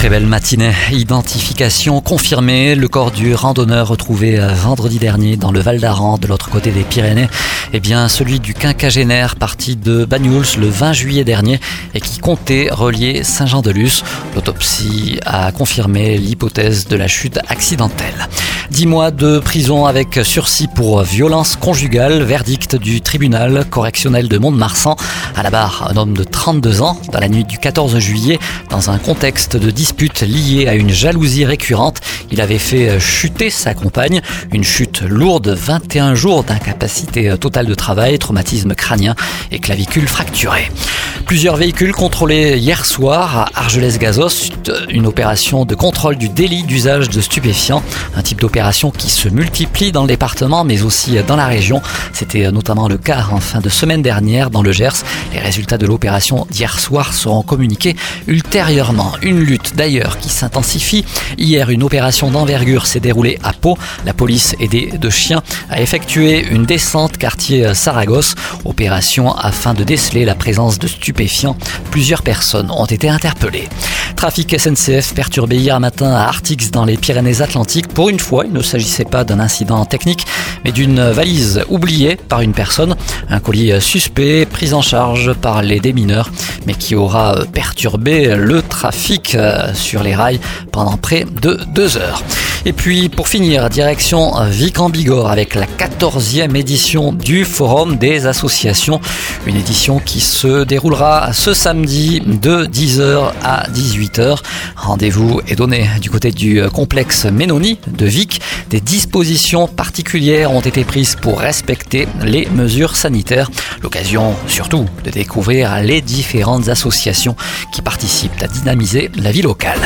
Très belle matinée. Identification confirmée. Le corps du randonneur retrouvé euh, vendredi dernier dans le Val d'Aran, de l'autre côté des Pyrénées, eh bien celui du quinquagénaire parti de Banyuls le 20 juillet dernier et qui comptait relier Saint-Jean-de-Luz. L'autopsie a confirmé l'hypothèse de la chute accidentelle. Dix mois de prison avec sursis pour violence conjugale. Verdict du tribunal correctionnel de Mont-de-Marsan. À la barre, un homme de 32 ans dans la nuit du 14 juillet dans un contexte de dispute liée à une jalousie récurrente. Il avait fait chuter sa compagne, une chute lourde, 21 jours d'incapacité totale de travail, traumatisme crânien et clavicule fracturée. Plusieurs véhicules contrôlés hier soir à Argelès-Gazos, une opération de contrôle du délit d'usage de stupéfiants, un type d'opération qui se multiplie dans le département mais aussi dans la région. C'était notamment le cas en fin de semaine dernière dans le Gers. Les résultats de l'opération d'hier soir seront communiqués ultérieurement. Une lutte d'ailleurs qui s'intensifie. Hier, une opération d'envergure s'est déroulée à Pau. La police aidée de chiens a effectué une descente quartier Saragosse. Opération afin de déceler la présence de stupéfiants. Plusieurs personnes ont été interpellées. Trafic SNCF perturbé hier matin à Artix dans les Pyrénées-Atlantiques. Pour une fois, il ne s'agissait pas d'un incident technique, mais d'une valise oubliée par une personne. Un colis suspect pris en charge par les démineurs, mais qui aura perturbé le trafic sur les rails pendant près de deux heures. Et puis pour finir, direction Vic en Bigorre avec la 14e édition du Forum des associations. Une édition qui se déroulera ce samedi de 10h à 18h. Rendez-vous est donné du côté du complexe Ménoni de Vic. Des dispositions particulières ont été prises pour respecter les mesures sanitaires. L'occasion surtout de découvrir les différentes associations qui participent à dynamiser la vie locale.